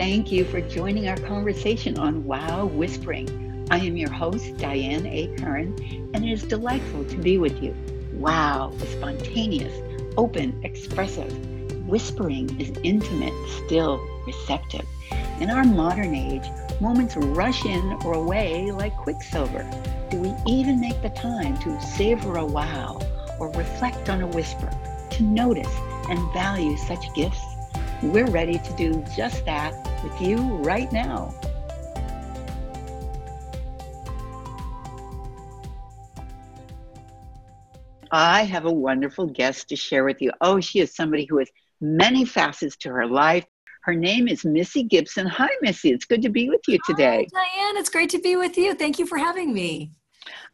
Thank you for joining our conversation on Wow Whispering. I am your host, Diane A. Curran, and it is delightful to be with you. Wow is spontaneous, open, expressive. Whispering is intimate, still, receptive. In our modern age, moments rush in or away like quicksilver. Do we even make the time to savor a wow or reflect on a whisper, to notice and value such gifts? We're ready to do just that with you right now. I have a wonderful guest to share with you. Oh, she is somebody who has many facets to her life. Her name is Missy Gibson. Hi, Missy. It's good to be with you today. Hi, Diane. It's great to be with you. Thank you for having me.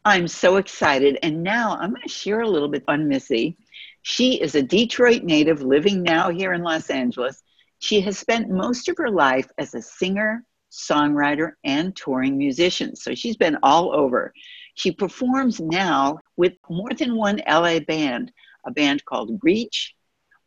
I'm so excited. And now I'm going to share a little bit on Missy. She is a Detroit native living now here in Los Angeles. She has spent most of her life as a singer, songwriter, and touring musician. So she's been all over. She performs now with more than one LA band, a band called Reach,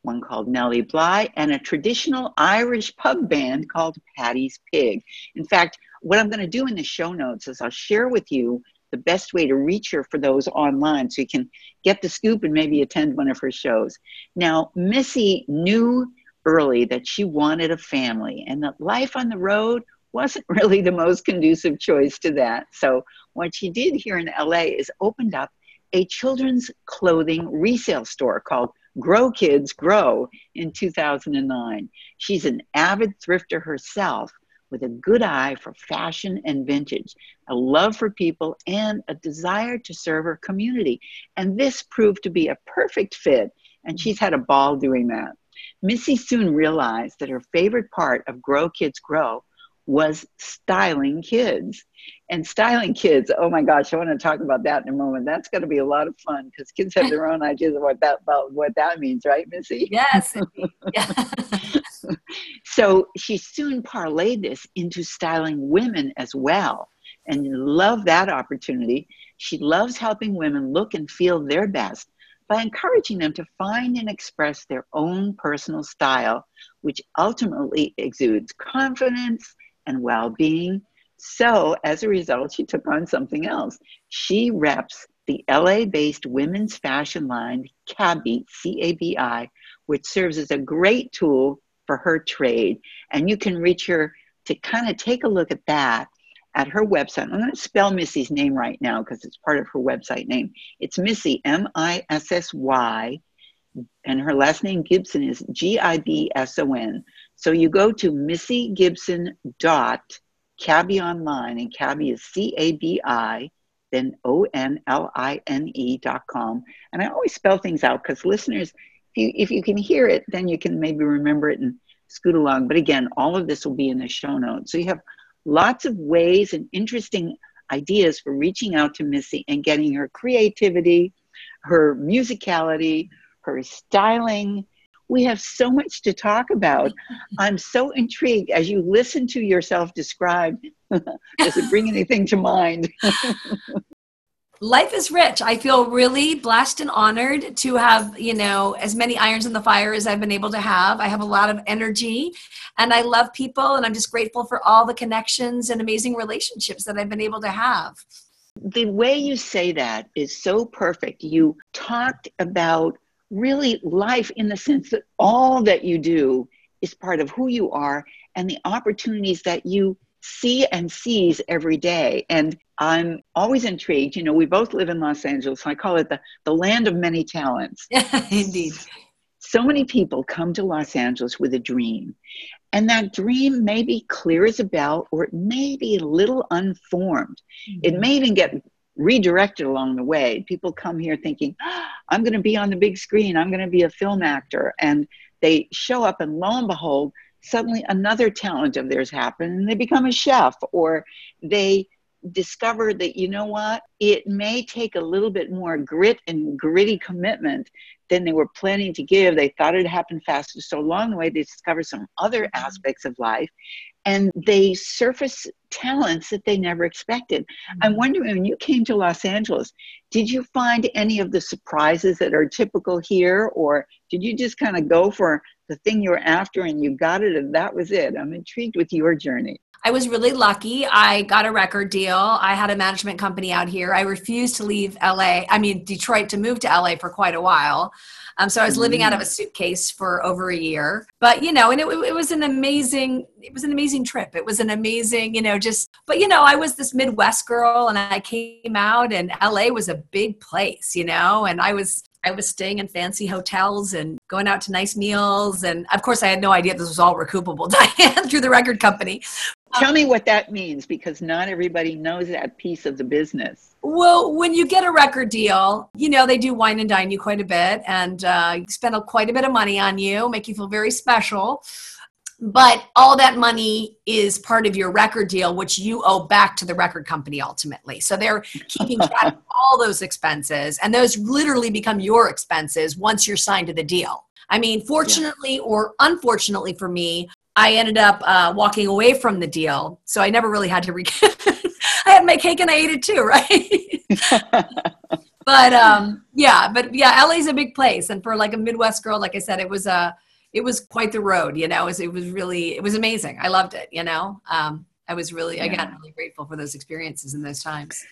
one called Nellie Bly, and a traditional Irish pub band called Paddy's Pig. In fact, what I'm going to do in the show notes is I'll share with you the best way to reach her for those online so you can get the scoop and maybe attend one of her shows. Now, Missy knew early that she wanted a family and that life on the road wasn't really the most conducive choice to that. So, what she did here in LA is opened up a children's clothing resale store called Grow Kids Grow in 2009. She's an avid thrifter herself with a good eye for fashion and vintage, a love for people, and a desire to serve her community. And this proved to be a perfect fit, and she's had a ball doing that. Missy soon realized that her favorite part of Grow Kids Grow was styling kids. And styling kids, oh my gosh, I want to talk about that in a moment. That's going to be a lot of fun because kids have their own ideas of what that about what that means, right, Missy? Yes. so she soon parlayed this into styling women as well and love that opportunity. She loves helping women look and feel their best by encouraging them to find and express their own personal style, which ultimately exudes confidence and well being. So, as a result, she took on something else. She reps the LA based women's fashion line, Cabi, C A B I, which serves as a great tool for her trade. And you can reach her to kind of take a look at that at her website. I'm going to spell Missy's name right now because it's part of her website name. It's Missy, M I S S Y, and her last name Gibson is G I B S O N. So you go to Missy Gibson dot Cabi online, and Cabi is C A B I, then O N L I N E dot com. And I always spell things out because listeners, if you if you can hear it, then you can maybe remember it and scoot along. But again, all of this will be in the show notes. So you have lots of ways and interesting ideas for reaching out to Missy and getting her creativity, her musicality, her styling. We have so much to talk about. I'm so intrigued as you listen to yourself described. Does it bring anything to mind? life is rich. I feel really blessed and honored to have, you know, as many irons in the fire as I've been able to have. I have a lot of energy and I love people and I'm just grateful for all the connections and amazing relationships that I've been able to have. The way you say that is so perfect. You talked about really life in the sense that all that you do is part of who you are and the opportunities that you see and sees every day. And I'm always intrigued. You know, we both live in Los Angeles. So I call it the, the land of many talents. Indeed. So many people come to Los Angeles with a dream. And that dream may be clear as a bell or it may be a little unformed. Mm-hmm. It may even get redirected along the way. People come here thinking, oh, I'm going to be on the big screen, I'm going to be a film actor. And they show up, and lo and behold, suddenly another talent of theirs happen and they become a chef or they discover that you know what it may take a little bit more grit and gritty commitment than they were planning to give they thought it happened faster so along the way they discover some other mm-hmm. aspects of life and they surface talents that they never expected mm-hmm. i'm wondering when you came to los angeles did you find any of the surprises that are typical here or did you just kind of go for the thing you were after and you got it and that was it i'm intrigued with your journey I was really lucky. I got a record deal. I had a management company out here. I refused to leave LA, I mean, Detroit, to move to LA for quite a while. Um, so I was living out of a mm. suitcase for over a year. But, you know, and it, it was an amazing, it was an amazing trip. It was an amazing, you know, just, but, you know, I was this Midwest girl and I came out and LA was a big place, you know, and I was I was staying in fancy hotels and going out to nice meals. And of course, I had no idea this was all recoupable, Diane, through the record company. Tell me what that means because not everybody knows that piece of the business. Well, when you get a record deal, you know, they do wine and dine you quite a bit and uh, spend a, quite a bit of money on you, make you feel very special. But all that money is part of your record deal which you owe back to the record company ultimately. So they're keeping track of all those expenses and those literally become your expenses once you're signed to the deal. I mean fortunately yeah. or unfortunately for me i ended up uh, walking away from the deal so i never really had to re- i had my cake and i ate it too right but um yeah but yeah la's a big place and for like a midwest girl like i said it was a it was quite the road, you know, it was, it was really, it was amazing. I loved it, you know. Um, I was really, yeah. again, really grateful for those experiences in those times.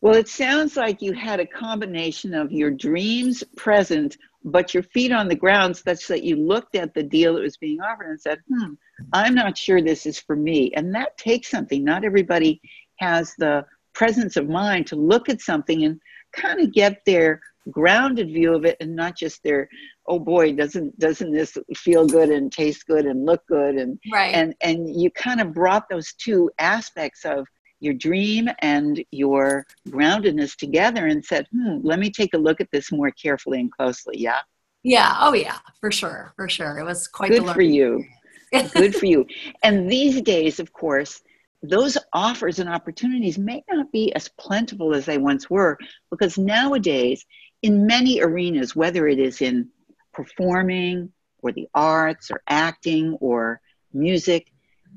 Well, it sounds like you had a combination of your dreams present, but your feet on the ground, such that you looked at the deal that was being offered and said, hmm, I'm not sure this is for me. And that takes something. Not everybody has the presence of mind to look at something and kind of get their grounded view of it and not just their oh boy doesn't doesn't this feel good and taste good and look good? And right. and and you kind of brought those two aspects of your dream and your groundedness together and said hmm let me take a look at this more carefully and closely. Yeah. Yeah. Oh yeah. For sure. For sure. It was quite good for you. good for you. And these days of course those offers and opportunities may not be as plentiful as they once were because nowadays in many arenas, whether it is in performing or the arts or acting or music,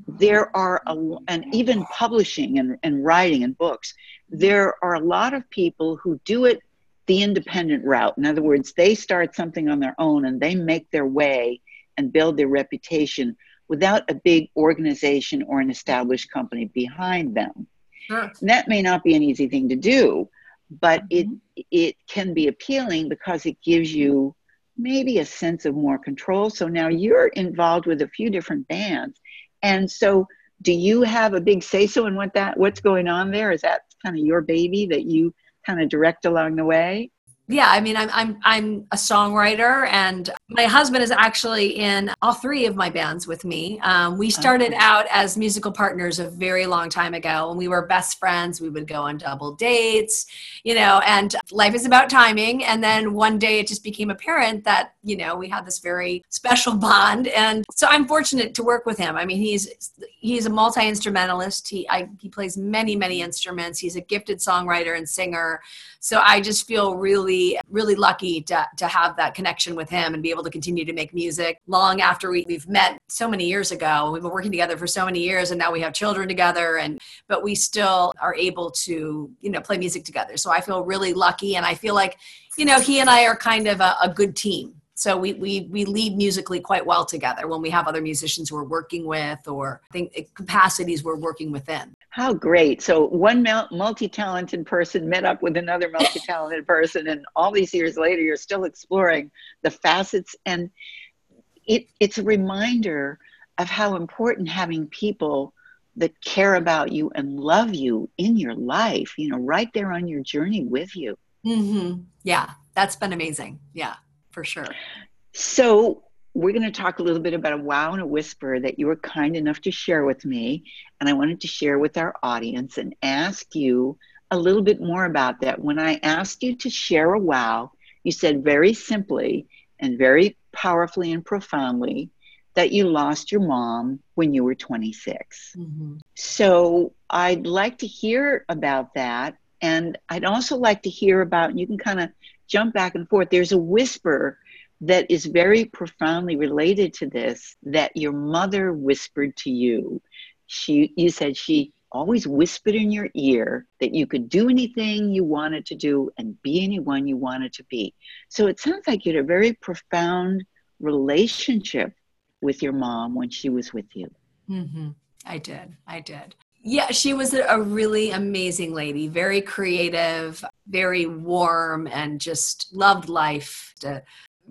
there are, a, and even publishing and, and writing and books, there are a lot of people who do it the independent route. In other words, they start something on their own and they make their way and build their reputation without a big organization or an established company behind them. Sure. that may not be an easy thing to do, but mm-hmm. it it can be appealing because it gives you maybe a sense of more control. So now you're involved with a few different bands, and so do you have a big say so in what that what's going on there? Is that kind of your baby that you kind of direct along the way? Yeah i mean i'm i'm i'm a songwriter and my husband is actually in all three of my bands with me. Um, we started out as musical partners a very long time ago. And we were best friends we would go on double dates you know and life is about timing. And then one day it just became apparent that you know we had this very special bond. And so i'm fortunate to work with him. I mean he's he's a multi-instrumentalist. He I, he plays many many instruments. He's a gifted songwriter and singer. So i just feel really really lucky to, to have that connection with him and be able to continue to make music long after we, we've met so many years ago. We've been working together for so many years and now we have children together and but we still are able to you know play music together. So i feel really lucky and i feel like you know he and i are kind of a, a good team. So we, we we lead musically quite well together when we have other musicians we're working with or think eh, capacities we're working within. How great! So one multi-talented person met up with another multi-talented person, and all these years later, you're still exploring the facets, and it, it's a reminder of how important having people that care about you and love you in your life, you know, right there on your journey with you. Mm-hmm. Yeah, that's been amazing. Yeah for sure. So, we're going to talk a little bit about a wow and a whisper that you were kind enough to share with me. And I wanted to share with our audience and ask you a little bit more about that. When I asked you to share a wow, you said very simply and very powerfully and profoundly that you lost your mom when you were 26. Mm-hmm. So I'd like to hear about that. And I'd also like to hear about, and you can kind of jump back and forth. There's a whisper that is very profoundly related to this that your mother whispered to you. She, you said she always whispered in your ear that you could do anything you wanted to do and be anyone you wanted to be. So it sounds like you had a very profound relationship with your mom when she was with you. Mm-hmm. I did. I did. Yeah, she was a really amazing lady, very creative, very warm, and just loved life.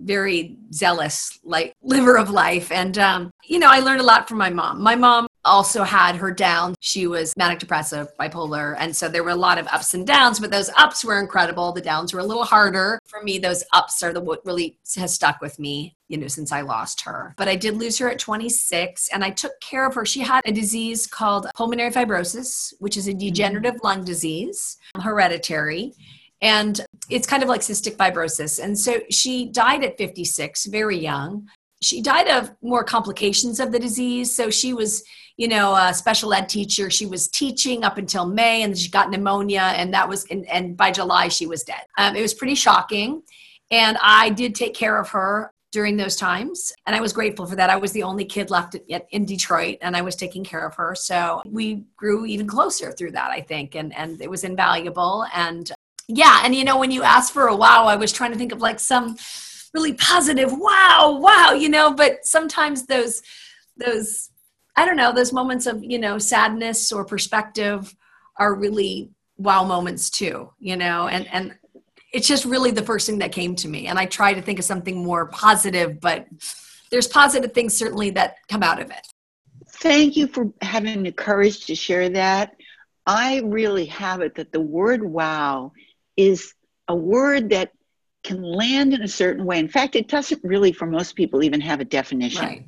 Very zealous, like liver of life. And, um, you know, I learned a lot from my mom. My mom also had her down. She was manic depressive, bipolar. And so there were a lot of ups and downs, but those ups were incredible. The downs were a little harder. For me, those ups are the what really has stuck with me, you know, since I lost her. But I did lose her at 26 and I took care of her. She had a disease called pulmonary fibrosis, which is a degenerative lung disease, hereditary. And it's kind of like cystic fibrosis. And so she died at 56, very young. She died of more complications of the disease. So she was you know, a special ed teacher. She was teaching up until May and she got pneumonia and that was, and, and by July she was dead. Um, it was pretty shocking. And I did take care of her during those times. And I was grateful for that. I was the only kid left in Detroit and I was taking care of her. So we grew even closer through that, I think. And, and it was invaluable. And yeah. And you know, when you asked for a wow, I was trying to think of like some really positive wow, wow, you know, but sometimes those, those I don't know, those moments of, you know, sadness or perspective are really wow moments too, you know, and, and it's just really the first thing that came to me. And I try to think of something more positive, but there's positive things certainly that come out of it. Thank you for having the courage to share that. I really have it that the word wow is a word that can land in a certain way. In fact, it doesn't really, for most people, even have a definition. Right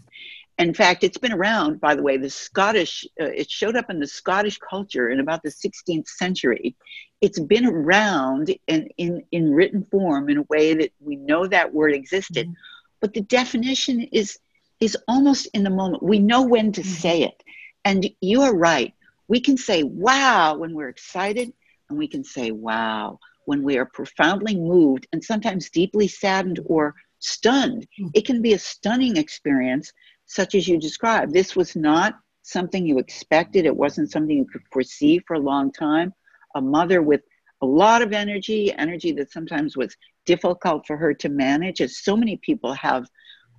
in fact, it's been around, by the way, the Scottish, uh, it showed up in the Scottish culture in about the 16th century. It's been around in, in, in written form in a way that we know that word existed, mm-hmm. but the definition is, is almost in the moment. We know when to mm-hmm. say it. And you are right. We can say wow when we're excited, and we can say wow when we are profoundly moved and sometimes deeply saddened or stunned. Mm-hmm. It can be a stunning experience such as you described. This was not something you expected, it wasn't something you could foresee for a long time. A mother with a lot of energy, energy that sometimes was difficult for her to manage, as so many people have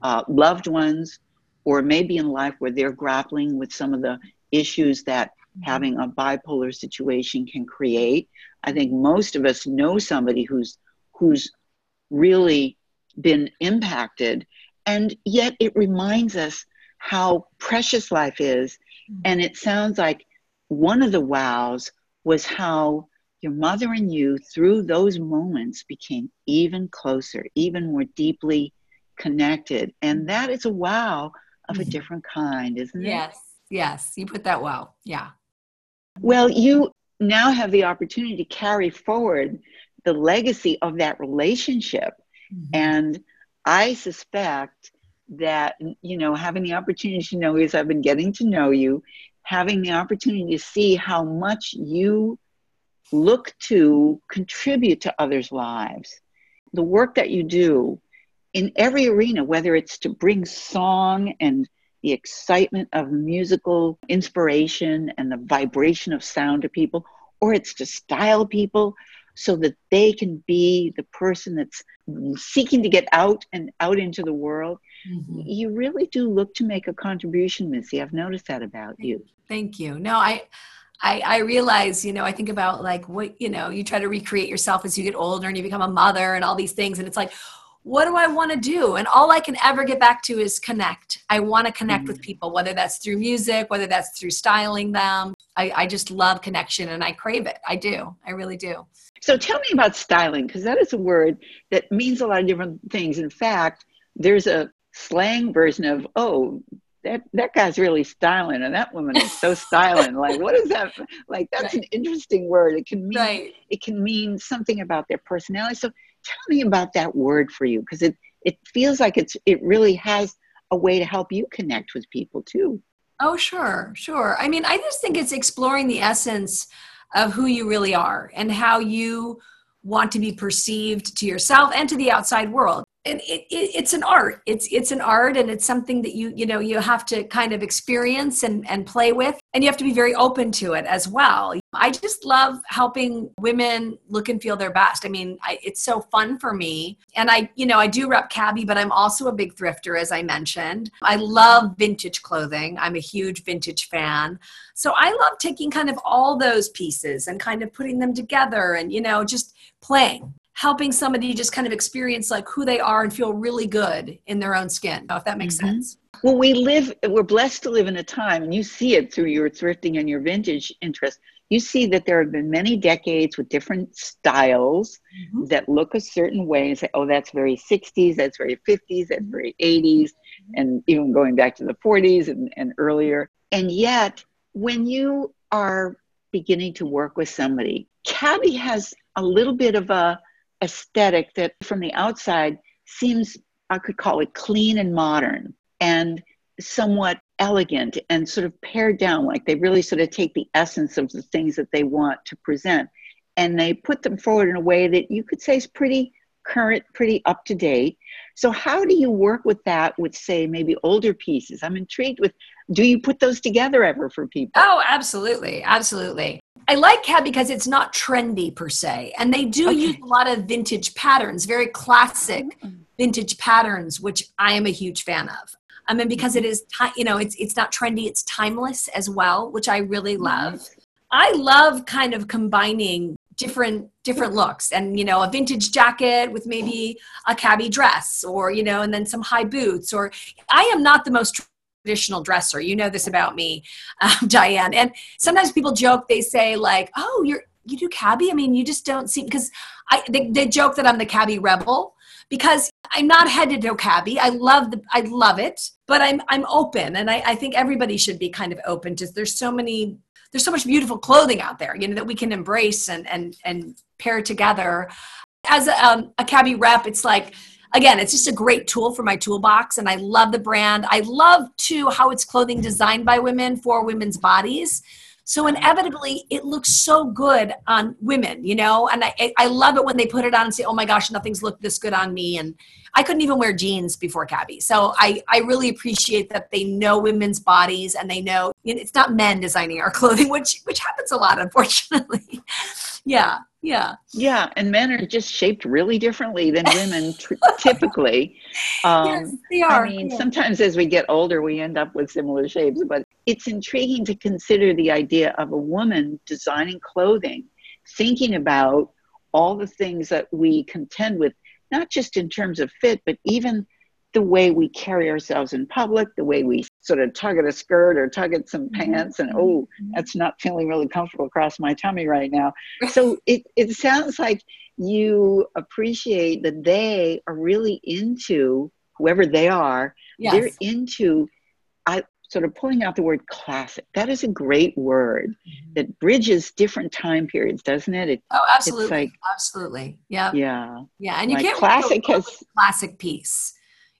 uh, loved ones or maybe in life where they're grappling with some of the issues that mm-hmm. having a bipolar situation can create. I think most of us know somebody who's who's really been impacted and yet it reminds us how precious life is. Mm-hmm. And it sounds like one of the wows was how your mother and you, through those moments, became even closer, even more deeply connected. And mm-hmm. that is a wow of a mm-hmm. different kind, isn't it? Yes, yes. You put that wow. Yeah. Well, you now have the opportunity to carry forward the legacy of that relationship. Mm-hmm. And I suspect that, you know, having the opportunity to know you as I've been getting to know you, having the opportunity to see how much you look to contribute to others' lives, the work that you do in every arena, whether it's to bring song and the excitement of musical inspiration and the vibration of sound to people, or it's to style people so that they can be the person that's seeking to get out and out into the world. Mm-hmm. You really do look to make a contribution, Missy. I've noticed that about you. Thank you. No, I. I, I realize, you know, I think about like what, you know, you try to recreate yourself as you get older and you become a mother and all these things. And it's like, what do I want to do? And all I can ever get back to is connect. I want to connect mm-hmm. with people, whether that's through music, whether that's through styling them. I, I just love connection and I crave it. I do. I really do. So tell me about styling, because that is a word that means a lot of different things. In fact, there's a slang version of, oh, that, that guy's really styling and that woman is so styling like what is that like that's right. an interesting word it can mean right. it can mean something about their personality so tell me about that word for you because it it feels like it's it really has a way to help you connect with people too. Oh, sure, sure. I mean, I just think it's exploring the essence of who you really are and how you want to be perceived to yourself and to the outside world it, it, it's an art. It's it's an art and it's something that you you know you have to kind of experience and and play with and you have to be very open to it as well. I just love helping women look and feel their best. I mean I, it's so fun for me. And i you know i do rep cabi but i'm also a big thrifter as i mentioned. I love vintage clothing. I'm a huge vintage fan. So i love taking kind of all those pieces and kind of putting them together and you know just playing helping somebody just kind of experience like who they are and feel really good in their own skin if that makes mm-hmm. sense well we live we're blessed to live in a time and you see it through your thrifting and your vintage interest you see that there have been many decades with different styles mm-hmm. that look a certain way and say oh that's very 60s that's very 50s that's very 80s and even going back to the 40s and, and earlier and yet when you are beginning to work with somebody cabi has a little bit of a aesthetic that from the outside seems, I could call it clean and modern and somewhat elegant and sort of pared down. Like they really sort of take the essence of the things that they want to present and they put them forward in a way that you could say is pretty current, pretty up to date. So, how do you work with that with, say, maybe older pieces? I'm intrigued with do you put those together ever for people? Oh, absolutely. Absolutely. I like Cab because it's not trendy per se, and they do okay. use a lot of vintage patterns, very classic mm-hmm. vintage patterns, which I am a huge fan of. I mean, because it is, you know, it's it's not trendy, it's timeless as well, which I really love. I love kind of combining different different looks and you know a vintage jacket with maybe a cabi dress or you know and then some high boots or i am not the most traditional dresser. You know this about me, um, Diane. And sometimes people joke, they say, like, oh, you're, you do cabi? I mean, you just don't seem, because I, they, they joke that I'm the cabi rebel because I'm not headed to cabi. I love the, I love it, but I'm, I'm open. And I, I think everybody should be kind of open to, there's so many, there's so much beautiful clothing out there, you know, that we can embrace and, and, and pair together. As a, um, a cabi rep, it's like, again, it's just a great tool for my toolbox. And I love the brand. I love too how it's clothing designed by women for women's bodies. So inevitably, it looks so good on women, you know. And I, I love it when they put it on and say, "Oh my gosh, nothing's looked this good on me." And I couldn't even wear jeans before Cabi, so I I really appreciate that they know women's bodies and they know it's not men designing our clothing, which which happens a lot, unfortunately. Yeah, yeah. Yeah, and men are just shaped really differently than women t- typically. Um, yes, they are. I mean, yeah. sometimes as we get older, we end up with similar shapes, but it's intriguing to consider the idea of a woman designing clothing, thinking about all the things that we contend with, not just in terms of fit, but even the way we carry ourselves in public, the way we sort of tug at a skirt or tug at some mm-hmm. pants, and oh, mm-hmm. that's not feeling really comfortable across my tummy right now. So it, it sounds like you appreciate that they are really into whoever they are, yes. they're into I sort of pulling out the word classic. That is a great word mm-hmm. that bridges different time periods, doesn't it? it oh, absolutely. Like, absolutely. Yeah. Yeah. Yeah. And you like can't classic has classic piece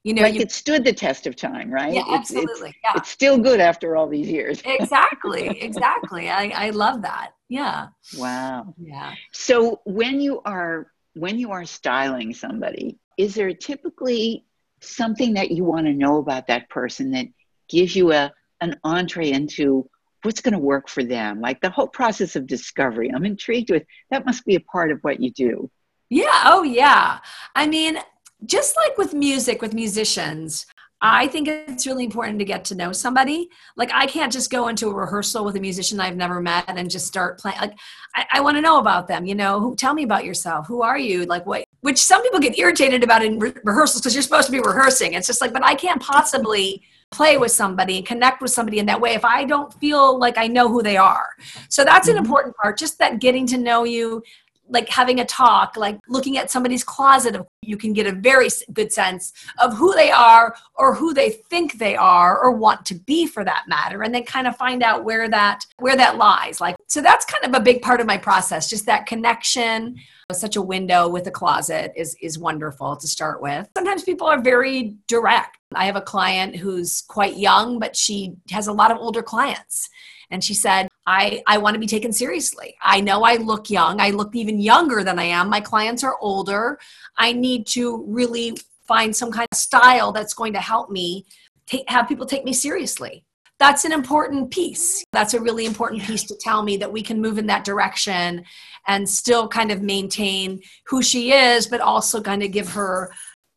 you know like you, it stood the test of time right? Yeah absolutely it's, yeah. it's still good after all these years. Exactly exactly. I, I love that. Yeah. Wow. Yeah. So when you are when you are styling somebody is there typically something that you want to know about that person that gives you a an entree into what's going to work for them? Like the whole process of discovery. I'm intrigued with that must be a part of what you do. Yeah oh yeah. I mean just like with music, with musicians, I think it's really important to get to know somebody. Like I can't just go into a rehearsal with a musician I've never met and just start playing. Like I, I want to know about them. You know, who tell me about yourself. Who are you? Like what? Which some people get irritated about in re- rehearsals because you're supposed to be rehearsing. It's just like, but I can't possibly play with somebody and connect with somebody in that way if I don't feel like I know who they are. So that's an mm-hmm. important part. Just that getting to know you, like having a talk, like looking at somebody's closet, you can get a very good sense of who they are or who they think they are or want to be for that matter. And then kind of find out where that, where that lies. Like so that's kind of a big part of my process just that connection such a window with a closet is is wonderful to start with sometimes people are very direct i have a client who's quite young but she has a lot of older clients and she said i i want to be taken seriously. I know i look young. I look even younger than i am. My clients are older. I need to really find some kind of style that's going to help me take, have people take me seriously. That's an important piece. That's a really important piece to tell me that we can move in that direction and still kind of maintain who she is, but also kind of give her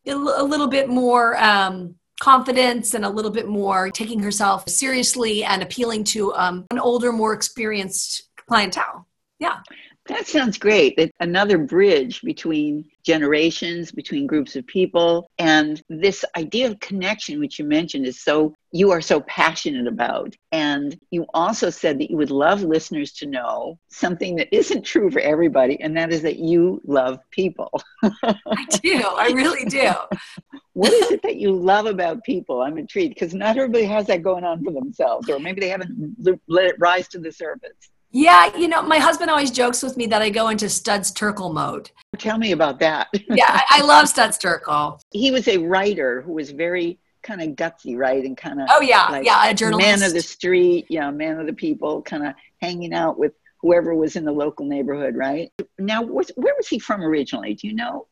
a little bit more um, confidence and a little bit more taking herself seriously and appealing to um, an older, more experienced clientele. Yeah. That sounds great. It's another bridge between generations, between groups of people. And this idea of connection, which you mentioned, is so, you are so passionate about. And you also said that you would love listeners to know something that isn't true for everybody, and that is that you love people. I do. I really do. What is it that you love about people? I'm intrigued because not everybody has that going on for themselves, or maybe they haven't let it rise to the surface. Yeah, you know, my husband always jokes with me that I go into Studs Terkel mode. Tell me about that. yeah, I, love Studs Terkel. He was a writer who was very kind of gutsy, right? And kind of oh yeah, like yeah, a journalist, man of the street, yeah, man of the people, kind of hanging out with whoever was in the local neighborhood, right? Now, where was he from originally? Do you know?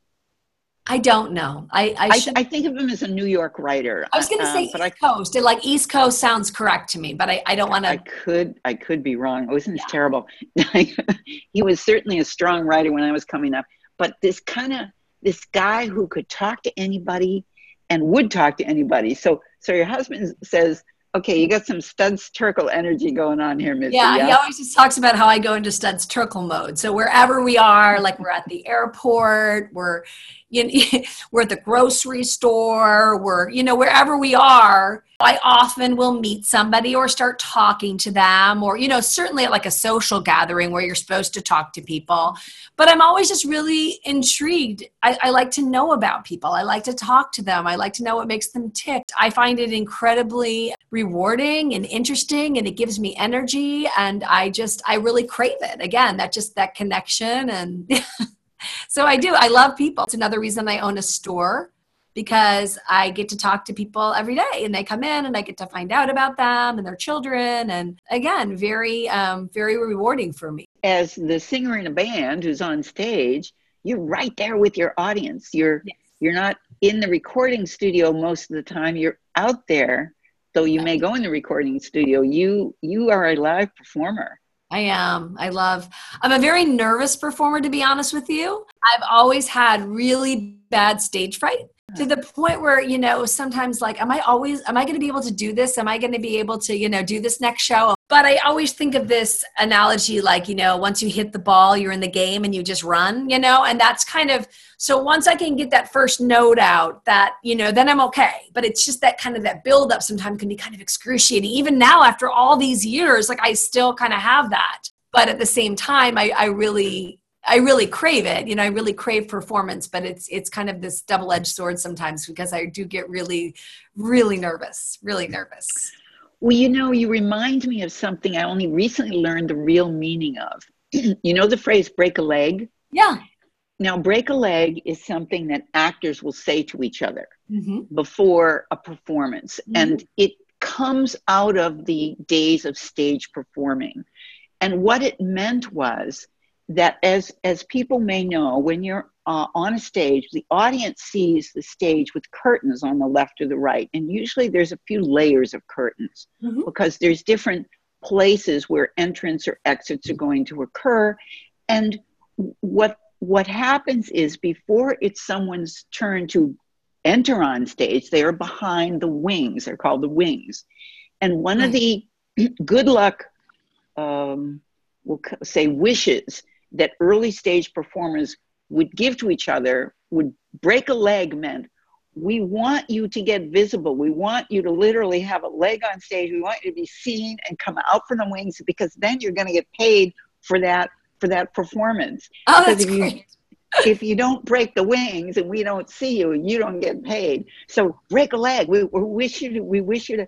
I don't know. I I, I, I, think of him as a New York writer. I was going to say um, East I, Coast. Like East Coast sounds correct to me, but I, I don't want to. I could I could be wrong. Oh, isn't this yeah. terrible? he was certainly a strong writer when I was coming up, but this kind of this guy who could talk to anybody and would talk to anybody. So so your husband says Okay, you got some Studs Terkel energy going on here, Missy. Yeah, yeah, he always just talks about how I go into Studs Terkel mode. So wherever we are, like we're at the airport, we're you know, we're at the grocery store, we're you know wherever we are, I often will meet somebody or start talking to them, or you know certainly at like a social gathering where you're supposed to talk to people. But I'm always just really intrigued. I, I like to know about people. I like to talk to them. I like to know what makes them tick. I find it incredibly rewarding and interesting and it gives me energy and I just I really crave it. Again, that just that connection and so I do. I love people. It's another reason I own a store because I get to talk to people every day and they come in and I get to find out about them and their children. And again, very, um, very rewarding for me. As the singer in a band who's on stage, you're right there with your audience. You're, yes. you're not in the recording studio most of the time. You're out there though you may go in the recording studio you you are a live performer I am. I love. I'm a very nervous performer to be honest with you. I've always had really bad stage fright to the point where you know sometimes like am i always am i going to be able to do this? Am i going to be able to you know do this next show? But i always think of this analogy like you know once you hit the ball you're in the game and you just run you know? And that's kind of so once i can get that first note out that you know then i'm okay. But it's just that kind of that build up sometimes can be kind of excruciating. Even now after all these years like i still kind of have that. But at the same time i, I really I really crave it. You know, I really crave performance, but it's it's kind of this double-edged sword sometimes because I do get really, really nervous, really nervous. Well, you know, you remind me of something I only recently learned the real meaning of. you know the phrase break a leg? Yeah. Now, break a leg is something that actors will say to each other mm-hmm. before a performance. Mm-hmm. And it comes out of the days of stage performing. And what it meant was that as as people may know when you're uh, on a stage the audience sees the stage with curtains on the left or the right and usually there's a few layers of curtains mm-hmm. because there's different places where entrance or exits are going to occur and what what happens is before it's someone's turn to enter on stage they are behind the wings they're called the wings and one right. of the good luck um, we'll say wishes that early stage performers would give to each other would break a leg meant we want you to get visible. We want you to literally have a leg on stage. We want you to be seen and come out from the wings because then you're going to get paid for that for that performance. Oh, that's if great. You, if you don't break the wings and we don't see you, you don't get paid. So break a leg. We, we wish you to, we wish you to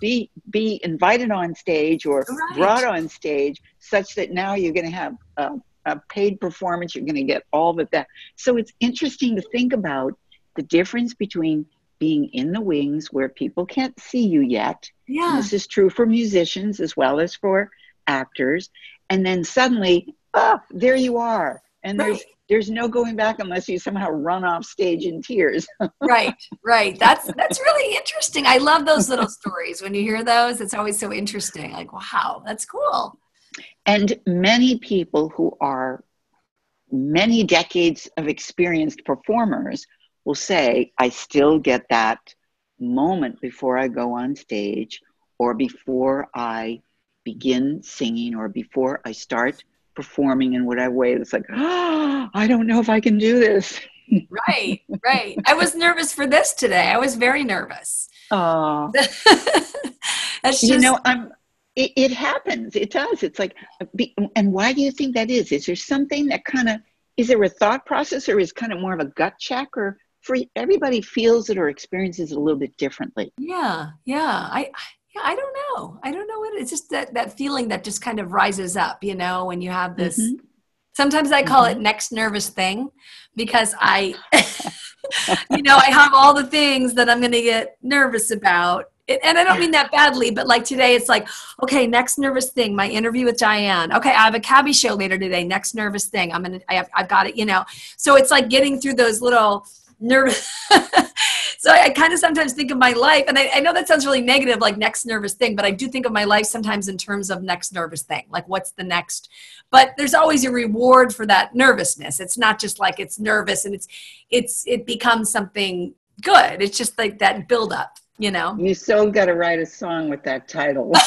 be be invited on stage or Right. brought on stage such that now you're going to have a, a paid performance you're going to get all of that. So it's interesting to think about the difference between being in the wings where people can't see you yet. And Yeah. this is true for musicians as well as for actors. And then suddenly oh there you are. And there's there's no going back unless you somehow run off stage in tears. Right right. That's that's really interesting. I love those little stories. When you hear those it's always so interesting. Like wow that's cool And many people who are many decades of experienced performers will say, I still get that moment before I go on stage or before I begin singing or before I start performing in whatever way. It's like, oh, I don't know if I can do this. right right i was nervous for this today i was very nervous Oh, that's just you know, I'm. It, it happens. It does. It's like, be, and why do you think that is? Is there something that kind of is there a thought process, or is kind of more of a gut check, or for everybody feels it or experiences it a little bit differently? yeah yeah i yeah i don't know i don't know what it is just that that feeling that just kind of rises up you know when you have this Mhm. sometimes i call it next nervous thing because i you know i have all the things that i'm going to get nervous about and i don't mean that badly but like today it's like okay next nervous thing my interview with diane. Okay i have a cabi show later today next nervous thing. I'm gonna I have, i've got it you know. So it's like getting through those little nervous so I, I kind of sometimes think of my life and I, I know that sounds really negative like next nervous thing but i do think of my life sometimes in terms of next nervous thing like what's the next? But there's always a reward for that nervousness. It's not just like it's nervous and it's it's it becomes something good. It's just like that build up you know You so got to write a song with that title.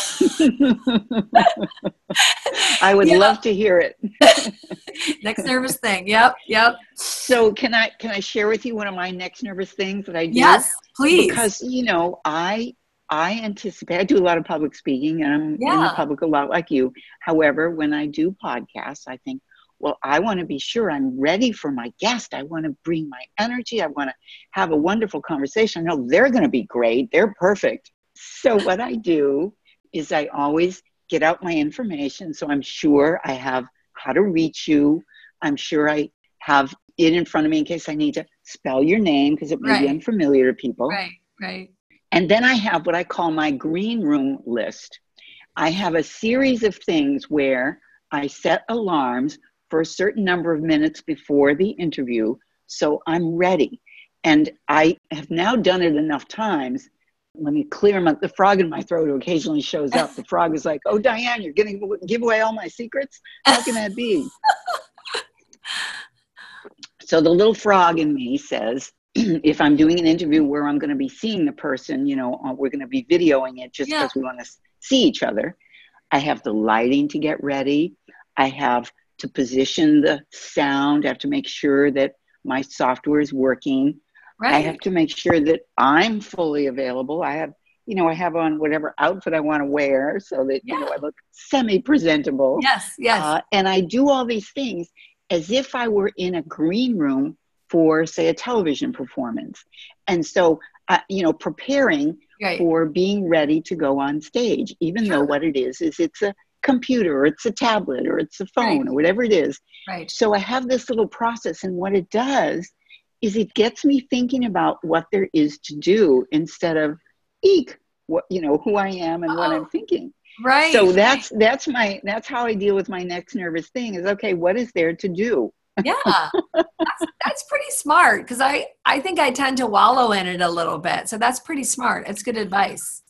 I would Yeah. love to hear it. next nervous thing yep yep So, can I can I share with you one of my next nervous things that I do? yes please because you know i i anticipate i do a lot of public speaking and i'm in the public a lot like you however when i do podcasts i think well i want to be sure i'm ready for my guest. I want to bring my energy. I want to have a wonderful conversation. I know they're going to be great. They're perfect. So what i do is i always get out my information. So i'm sure i have how to reach you. I'm sure i have it in front of me in case i need to spell your name because it may be unfamiliar to people. Right right. And then I have what I call my green room list. I have a series of things where I set alarms for a certain number of minutes before the interview so I'm ready. And I have now done it enough times. Let me clear my, the frog in my throat who occasionally shows up. The frog is like, Oh, Diane, you're going to give away all my secrets? How can that be? so the little frog in me says, if I'm doing an interview where I'm going to be seeing the person, you know, uh, we're going to be videoing it just Yeah. because we want to see each other. I have the lighting to get ready. I have to position the sound. I have to make sure that my software is working. right I have to make sure that I'm fully available. I have, you know, I have on whatever outfit I want to wear so that, you know, I look semi presentable. yes yes Uh, and I do all these things as if I were in a green room for, say, a television performance. And so, uh, you know, preparing right for being ready to go on stage, even though what it is is it's a computer or it's a tablet or it's a phone Right. or whatever it is. right. So I have this little process, and what it does is it gets me thinking about what there is to do instead of eek, what you know, who I am and what Oh, I'm thinking right. so that's that's my that's how i deal with my next nervous thing is okay what is there to do? Yeah. That's, that's pretty smart because i i think i tend to wallow in it a little bit. So that's pretty smart. It's good advice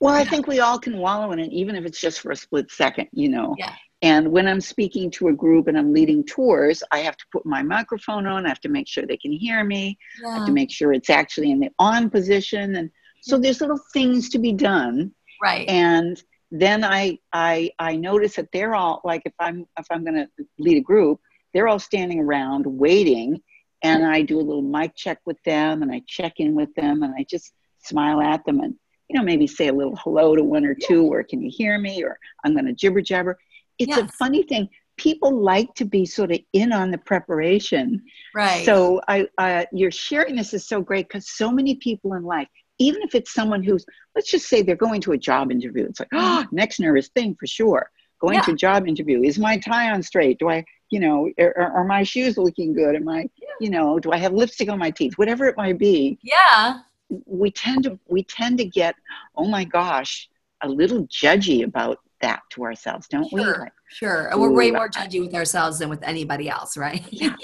well i think we all can wallow in it even if it's just for a split second you know. Yeah. and when i'm speaking to a group and i'm leading tours i have to put my microphone on i have to make sure they can hear me Yeah. i have to make sure it's actually in the on position and so there's little things to be done. Right. And then I I I notice that they're all like if I'm if I'm going to lead a group, they're all standing around waiting, and I do a little mic check with them, and I check in with them, and I just smile at them, and you know maybe say a little hello to one or two, or can you hear me, or I'm going to jibber jabber. It's a funny thing. People like to be sort of in on the preparation. right So I, uh, your sharing this is so great because so many people in life even if it's someone who's, let's just say they're going to a job interview. It's like, oh, next nervous thing for sure. Going Yeah. to a job interview. Is my tie on straight? Do I, you know, are, are are my shoes looking good? Am I, you know, do I have lipstick on my teeth? Whatever it might be, Yeah. We tend to we tend to get, oh my gosh, a little judgy about that to ourselves, don't we? Sure. Like, Sure. And we're way more judgy with ourselves than with anybody else, right? Yeah.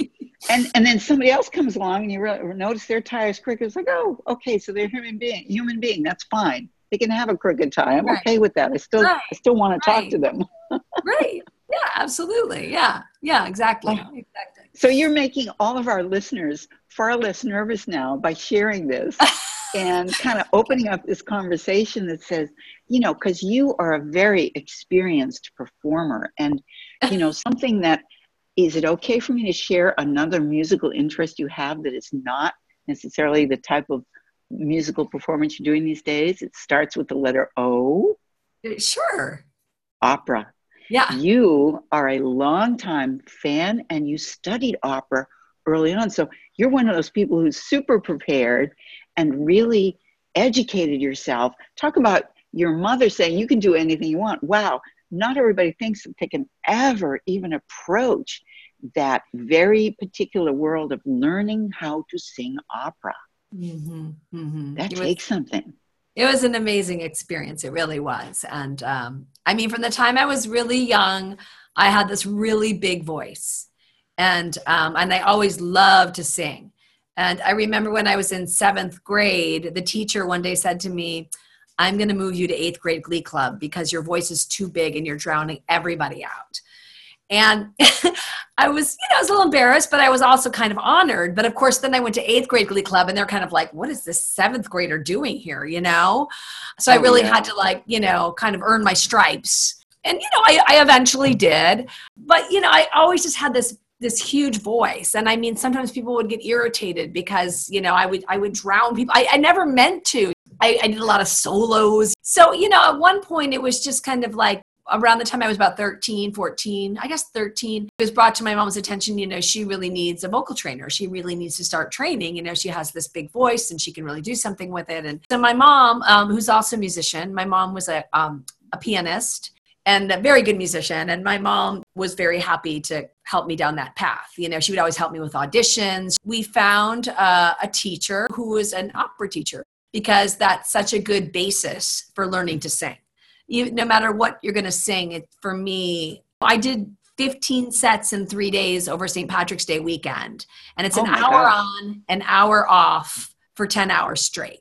and and then somebody else comes along and you re- notice their tires crooked. It's like, oh, okay, so they're human being, human being. That's fine. They can have a crooked tie. I'm Right. okay with that. I still Right. I still want to talk to them. right. Yeah, absolutely. Yeah. Yeah, exactly. Oh. Exactly. So you're making all of our listeners far less nervous now by sharing this and kind of opening up this conversation that says, you know, because you are a very experienced performer and, you know, something that is it okay for me to share another musical interest you have that is not necessarily the type of musical performance you're doing these days? It starts with the letter O, uh, Sure. opera. Yeah. you are a longtime fan and you studied opera early on. So you're one of those people who's super prepared and really educated yourself. Talk about your mother saying you can do anything you want. Wow, not everybody thinks that they can ever even approach that very particular world of learning how to sing opera. Mm-hmm. Mm-hmm. That It was- takes something. it was an amazing experience it really was and um, i mean from the time i was really young i had this really big voice and um, and i always loved to sing and i remember when i was in seventh grade the teacher one day said to me i'm going to move you to eighth grade glee club because your voice is too big and you're drowning everybody out and I was, you know, I was a little embarrassed, but I was also kind of honored. But of course, then I went to eighth grade glee club and they're kind of like, what is this seventh grader doing here, you know? So I Oh, really yeah. had to like, you know, kind of earn my stripes. And, you know, I, I eventually did. But, you know, I always just had this this huge voice and i mean sometimes people would get irritated because you know i would i would drown people i, I never meant to I, I did a lot of solos so you know at one point it was just kind of like around the time I was about 13, 14, I guess 13, it was brought to my mom's attention, you know, she really needs a vocal trainer. She really needs to start training. You know, she has this big voice and she can really do something with it. And so my mom, um, who's also a musician, my mom was a, um, a pianist and a very good musician. And my mom was very happy to help me down that path. You know, she would always help me with auditions. We found uh, a teacher who was an opera teacher because that's such a good basis for learning to sing you, no matter what you're going to sing it for me i did 15 sets in three days over st patrick's day weekend and it's Oh an hour gosh. on an hour off for 10 hours straight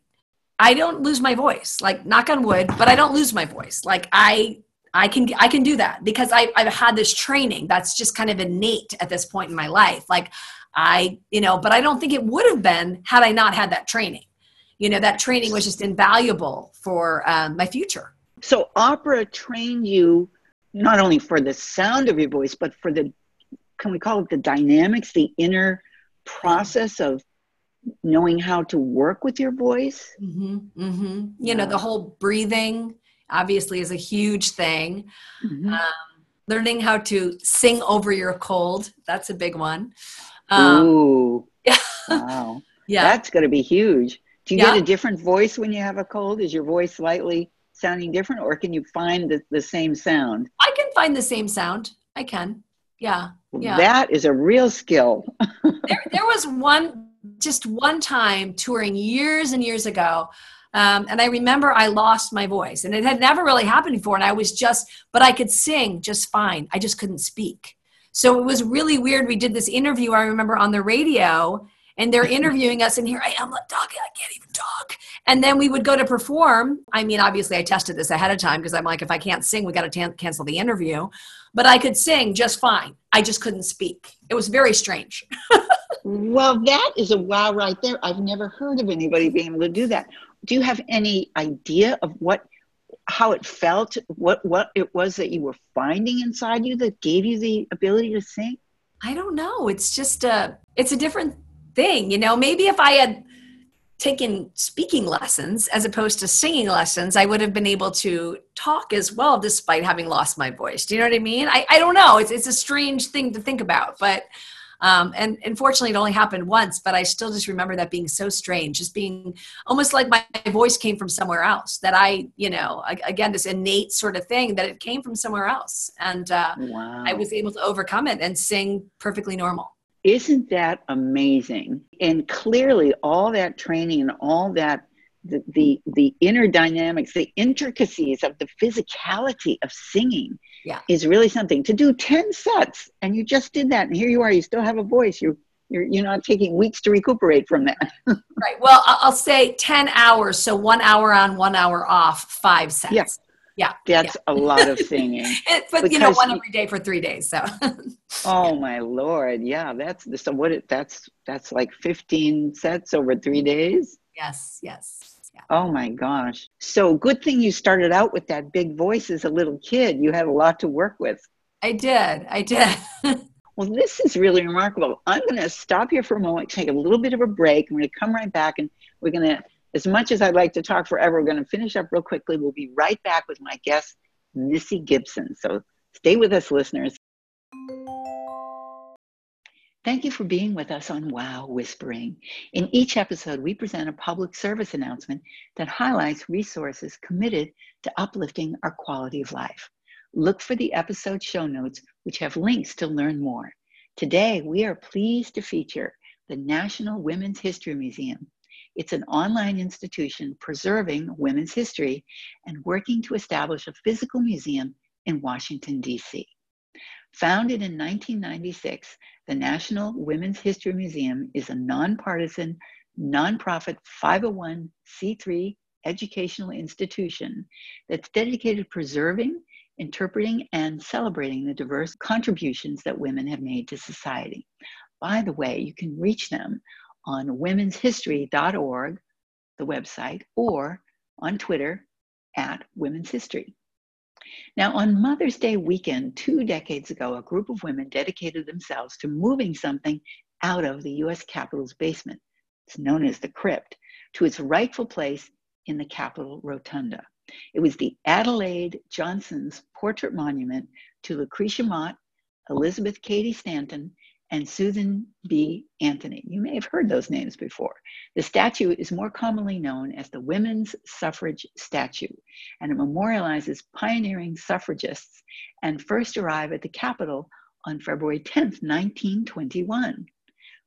i don't lose my voice like knock on wood but i don't lose my voice like i i can i can do that because I, i've had this training that's just kind of innate at this point in my life. Like i you know but i don't think it would have been had i not had that training. You know that training was just invaluable for um, my future. So opera trained you not only for the sound of your voice, but for the can we call it the dynamics, the inner process of knowing how to work with your voice? hmm hmm You know, the whole breathing obviously is a huge thing. Mhm. Um, learning how to sing over your cold, that's a big one. Um, Ooh, yeah. wow. yeah. That's going to be huge. Do you Yeah. get a different voice when you have a cold? Is your voice slightly sounding different, or can you find the, the same sound? I can find the same sound. I can. Yeah. Yeah. That is a real skill. there, there was one just one time touring years and years ago um, and i remember i lost my voice and it had never really happened before and i was just but i could sing just fine. I just couldn't speak. So it was really weird. We did this interview i remember on the radio and they're interviewing us and here. I am like talking i can't even talk. And then we would go to perform. I mean obviously i tested this ahead of time because i'm like if i can't sing we got to tan- cancel the interview. But i could sing just fine. I just couldn't speak. It was very strange. Well, that is a wow right there. I've never heard of anybody being able to do that. Do you have any idea of what how it felt, what what it was that you were finding inside you that gave you the ability to sing? I don't know. It's just a it's a different thing, you know. Maybe if I had taken speaking lessons as opposed to singing lessons, I would have been able to talk as well despite having lost my voice. Do you know what I mean? I, I don't know. It's it's a strange thing to think about, but Um, and unfortunately, it only happened once, but I still just remember that being so strange, just being almost like my voice came from somewhere else. That I, you know, again, this innate sort of thing that it came from somewhere else, and uh, wow. I was able to overcome it and sing perfectly normal. Isn't that amazing? And clearly, all that training and all that the, the the inner dynamics, the intricacies of the physicality of singing yeah. is really something. To do 10 sets and you just did that and here you are, you still have a voice. You you're you're not taking weeks to recuperate from that. right. Well, I'll say 10 hours, so 1 hour on, 1 hour off, 5 sets. Yeah. Yeah. That's yeah. a lot of singing. it, but you know, one every day for 3 days, so. oh my lord. Yeah, that's so what it that's that's like 15 sets over 3 mm-hmm. days. Yes, yes. Oh my gosh. So good thing you started out with that big voice as a little kid. You had a lot to work with. I did. I did. well, this is really remarkable. I'm going to stop here for a moment, take a little bit of a break. I'm going to come right back and we're going to, as much as I'd like to talk forever, we're going to finish up real quickly. We'll be right back with my guest, Missy Gibson. So stay with us, listeners. Thank you for being with us on Wow Whispering. In each episode, we present a public service announcement that highlights resources committed to uplifting our quality of life. Look for the episode show notes, which have links to learn more. Today, we are pleased to feature the National Women's History Museum. It's an online institution preserving women's history and working to establish a physical museum in Washington, D.C. Founded in 1996, the National Women's History Museum is a nonpartisan, nonprofit 501c3 educational institution that's dedicated to preserving, interpreting, and celebrating the diverse contributions that women have made to society. By the way, you can reach them on womenshistory.org, the website, or on Twitter at Women's History. Now, on Mother's Day weekend, two decades ago, a group of women dedicated themselves to moving something out of the US Capitol's basement, it's known as the crypt, to its rightful place in the Capitol Rotunda. It was the Adelaide Johnson's portrait monument to Lucretia Mott, Elizabeth Cady Stanton, and Susan B. Anthony. You may have heard those names before. The statue is more commonly known as the Women's Suffrage Statue, and it memorializes pioneering suffragists and first arrived at the Capitol on February 10, 1921.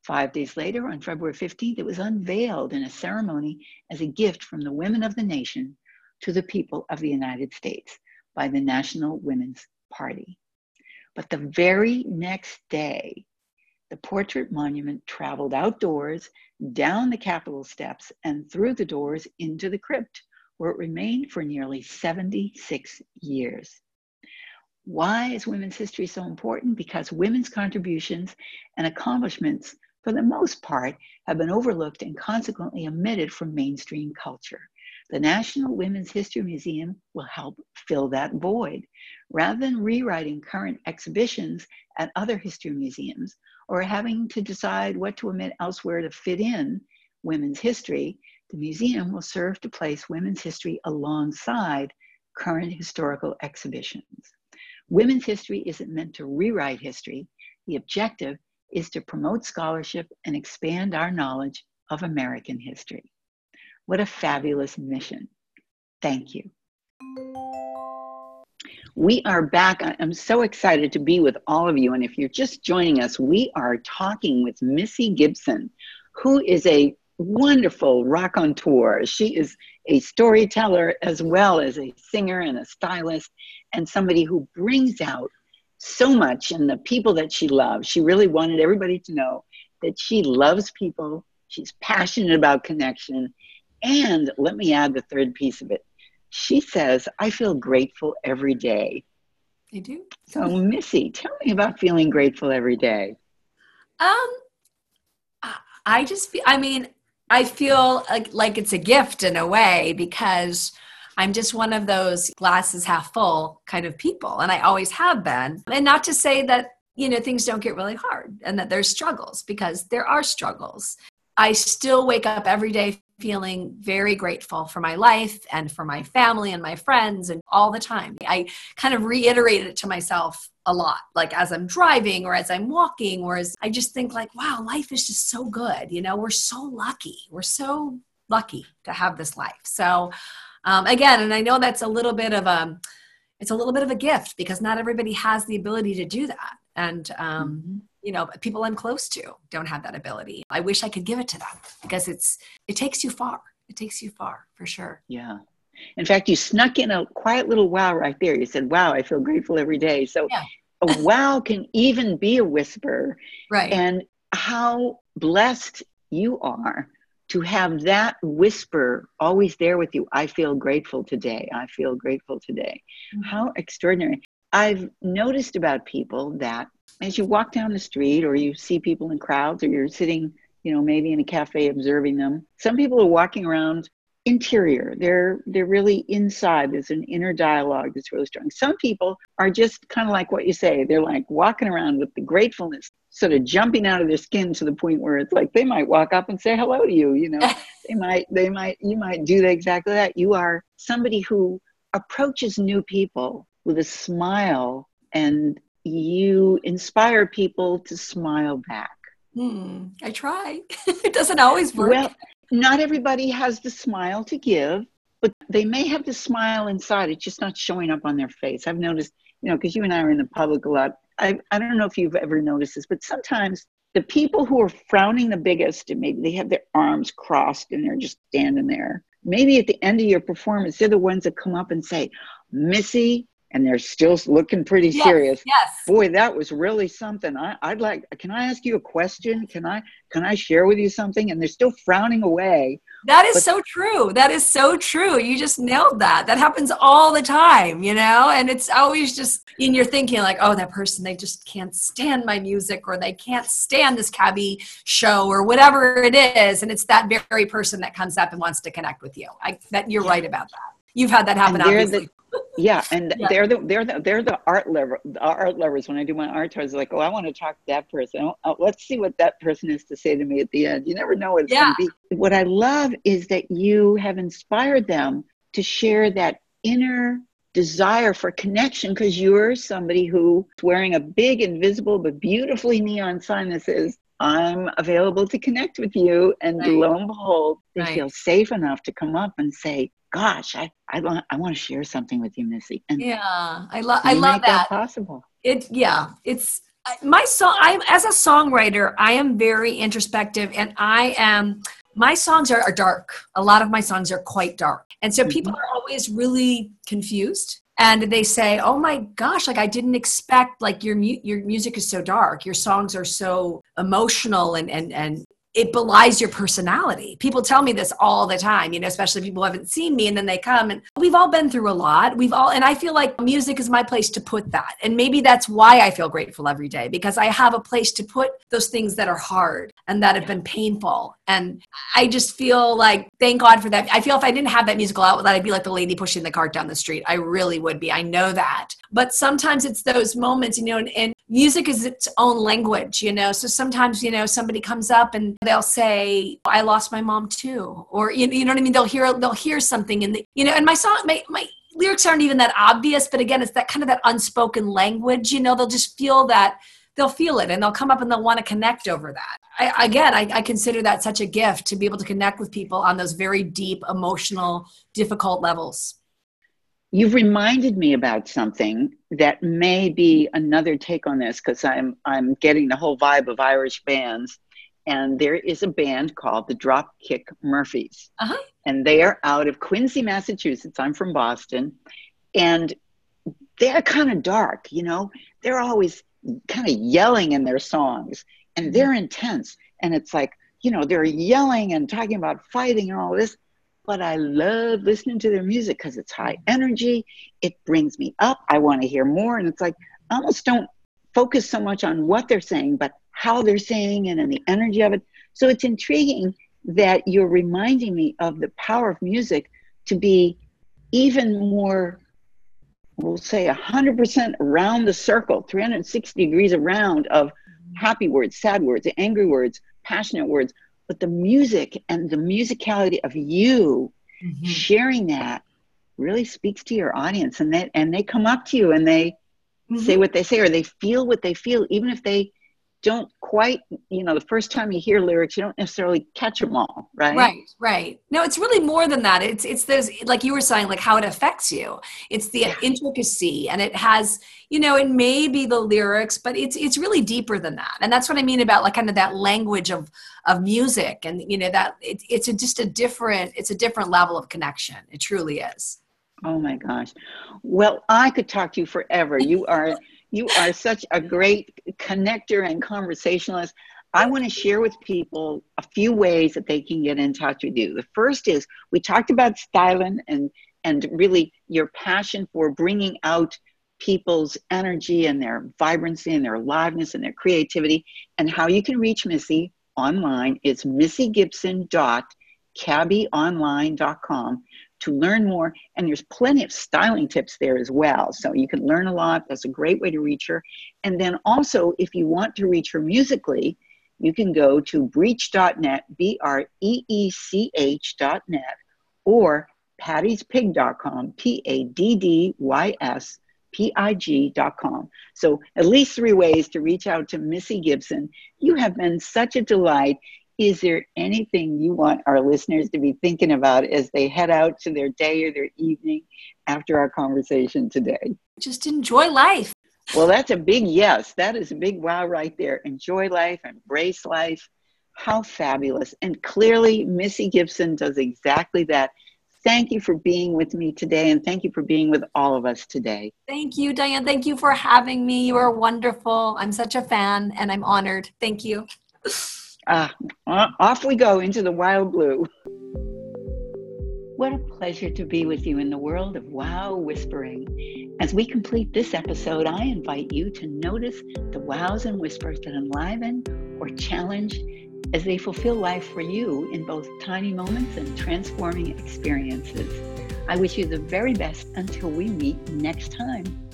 Five days later, on February 15th, it was unveiled in a ceremony as a gift from the women of the nation to the people of the United States by the National Women's Party. But the very next day, the portrait monument traveled outdoors, down the Capitol steps, and through the doors into the crypt, where it remained for nearly 76 years. Why is women's history so important? Because women's contributions and accomplishments, for the most part, have been overlooked and consequently omitted from mainstream culture. The National Women's History Museum will help fill that void. Rather than rewriting current exhibitions at other history museums, or having to decide what to omit elsewhere to fit in women's history, the museum will serve to place women's history alongside current historical exhibitions. Women's history isn't meant to rewrite history. The objective is to promote scholarship and expand our knowledge of American history. What a fabulous mission. Thank you. We are back. I'm so excited to be with all of you. And if you're just joining us, we are talking with Missy Gibson, who is a wonderful raconteur. She is a storyteller as well as a singer and a stylist, and somebody who brings out so much in the people that she loves. She really wanted everybody to know that she loves people, she's passionate about connection, and let me add the third piece of it she says, I feel grateful every day. You do? So, Missy, tell me about feeling grateful every day. Um, I just feel, I mean, I feel like, like it's a gift in a way because I'm just one of those glasses half full kind of people. And I always have been. And not to say that, you know, things don't get really hard and that there's struggles because there are struggles. I still wake up every day feeling very grateful for my life and for my family and my friends and all the time. I kind of reiterated it to myself a lot, like as I'm driving or as I'm walking, or as I just think, like, wow, life is just so good. You know, we're so lucky. We're so lucky to have this life. So, um, again, and I know that's a little bit of a, it's a little bit of a gift because not everybody has the ability to do that. And, um, mm-hmm you know people i'm close to don't have that ability. I wish i could give it to them because it's it takes you far. It takes you far for sure. Yeah. In fact you snuck in a quiet little wow right there. You said wow i feel grateful every day. So yeah. a wow can even be a whisper. Right. And how blessed you are to have that whisper always there with you. I feel grateful today. I feel grateful today. Mm-hmm. how extraordinary. I've noticed about people that as you walk down the street or you see people in crowds or you're sitting you know maybe in a cafe observing them some people are walking around interior. They're they're really inside. There's an inner dialogue that's really strong. Some people are just kind of like what you say. They're like walking around with the gratefulness sort of jumping out of their skin to the point where it's like they might walk up and say hello to you you know. They might they might you might do exactly that. You are somebody who approaches new people with a smile and you inspire people to smile back. Hmm, I try. it doesn't always work. Well, not everybody has the smile to give, but they may have the smile inside. It's just not showing up on their face. I've noticed, you know, because you and I are in the public a lot. I, I don't know if you've ever noticed this, but sometimes the people who are frowning the biggest, and maybe they have their arms crossed and they're just standing there, maybe at the end of your performance, they're the ones that come up and say, Missy, and they're still looking pretty yes, serious. Yes. Boy, that was really something. I, I'd like. Can I ask you a question? Can I can I share with you something? And they're still frowning away. That is but, so true. That is so true. You just nailed that. That happens all the time, you know. And it's always just in your thinking like, oh, that person they just can't stand my music, or they can't stand this cabi show, or whatever it is. And it's that very person that comes up and wants to connect with you. I that you're right about that. You've had that happen. Obviously. The, yeah and yeah. they're the they're the they're the art lever the art lovers when i do my art tours like oh i want to talk to that person oh, oh, let's see what that person has to say to me at the end you never know what it's yeah. going to be what i love is that you have inspired them to share that inner desire for connection because you're somebody who's wearing a big invisible but beautifully neon sign that says I'm available to connect with you. And right. lo and behold, they right. feel safe enough to come up and say, gosh, I, I want, I want to share something with you, Missy. And yeah, I love, I love that. that. Possible. It, yeah, it's my song. I'm as a songwriter, I am very introspective, and I am. My songs are, are dark. A lot of my songs are quite dark, and so mm-hmm. people are always really confused and they say oh my gosh like i didn't expect like your mu- your music is so dark your songs are so emotional and and and it belies your personality. People tell me this all the time, you know, especially people who haven't seen me and then they come and we've all been through a lot. We've all, and I feel like music is my place to put that. And maybe that's why I feel grateful every day because I have a place to put those things that are hard and that have been painful. And I just feel like, thank God for that. I feel if I didn't have that musical outlet, I'd be like the lady pushing the cart down the street. I really would be. I know that. But sometimes it's those moments, you know, and, and music is its own language, you know. So sometimes, you know, somebody comes up and they'll say, "I lost my mom too," or you, you know what I mean. They'll hear they'll hear something in the you know. And my song, my my lyrics aren't even that obvious, but again, it's that kind of that unspoken language. You know, they'll just feel that they'll feel it and they'll come up and they'll want to connect over that. I, again, I, I, consider that such a gift to be able to connect with people on those very deep, emotional, difficult levels. You've reminded me about something that may be another take on this because I'm I'm getting the whole vibe of Irish bands, and there is a band called the Dropkick Murphys, uh-huh. and they are out of Quincy, Massachusetts. I'm from Boston, and they're kind of dark. You know, they're always kind of yelling in their songs, and they're intense, and it's like you know they're yelling and talking about fighting and all this but I love listening to their music because it's high energy. It brings me up. I want to hear more. And it's like, I almost don't focus so much on what they're saying, but how they're saying it and the energy of it. So it's intriguing that you're reminding me of the power of music to be even more, we'll say 100% around the circle, 360 degrees around of happy words, sad words, angry words, passionate words, but the music and the musicality of you mm-hmm. sharing that really speaks to your audience and they and they come up to you and they mm-hmm. say what they say or they feel what they feel even if they don't quite, you know, the first time you hear lyrics, you don't necessarily catch them all, right? Right, right. No, it's really more than that. It's it's those like you were saying, like how it affects you. It's the yeah. intricacy, and it has, you know, it may be the lyrics, but it's it's really deeper than that. And that's what I mean about like kind of that language of of music, and you know that it, it's a, just a different it's a different level of connection. It truly is. Oh my gosh. Well, I could talk to you forever. You are you are such a great connector and conversationalist. I want to share with people a few ways that they can get in touch with you. The first is we talked about styling and and really your passion for bringing out people's energy and their vibrancy and their aliveness and their creativity and how you can reach Missy online. It's missygibson.cabionline.com to learn more. And there's plenty of styling tips there as well. So you can learn a lot. That's a great way to reach her. And then also, if you want to reach her musically, you can go to breech.net, B R E E C H.net, or paddyspig.com, P A D D Y S P I G.com. So, at least three ways to reach out to Missy Gibson. You have been such a delight is there anything you want our listeners to be thinking about as they head out to their day or their evening after our conversation today? Just enjoy life. Well, that's a big yes. That is a big wow right there. Enjoy life, embrace life. How fabulous. And clearly, Missy Gibson does exactly that. Thank you for being with me today, and thank you for being with all of us today. Thank you, Diane. Thank you for having me. You are wonderful. I'm such a fan, and I'm honored. Thank you. Uh, off we go into the wild blue. What a pleasure to be with you in the world of wow whispering. As we complete this episode, I invite you to notice the wows and whispers that enliven or challenge as they fulfill life for you in both tiny moments and transforming experiences. I wish you the very best until we meet next time.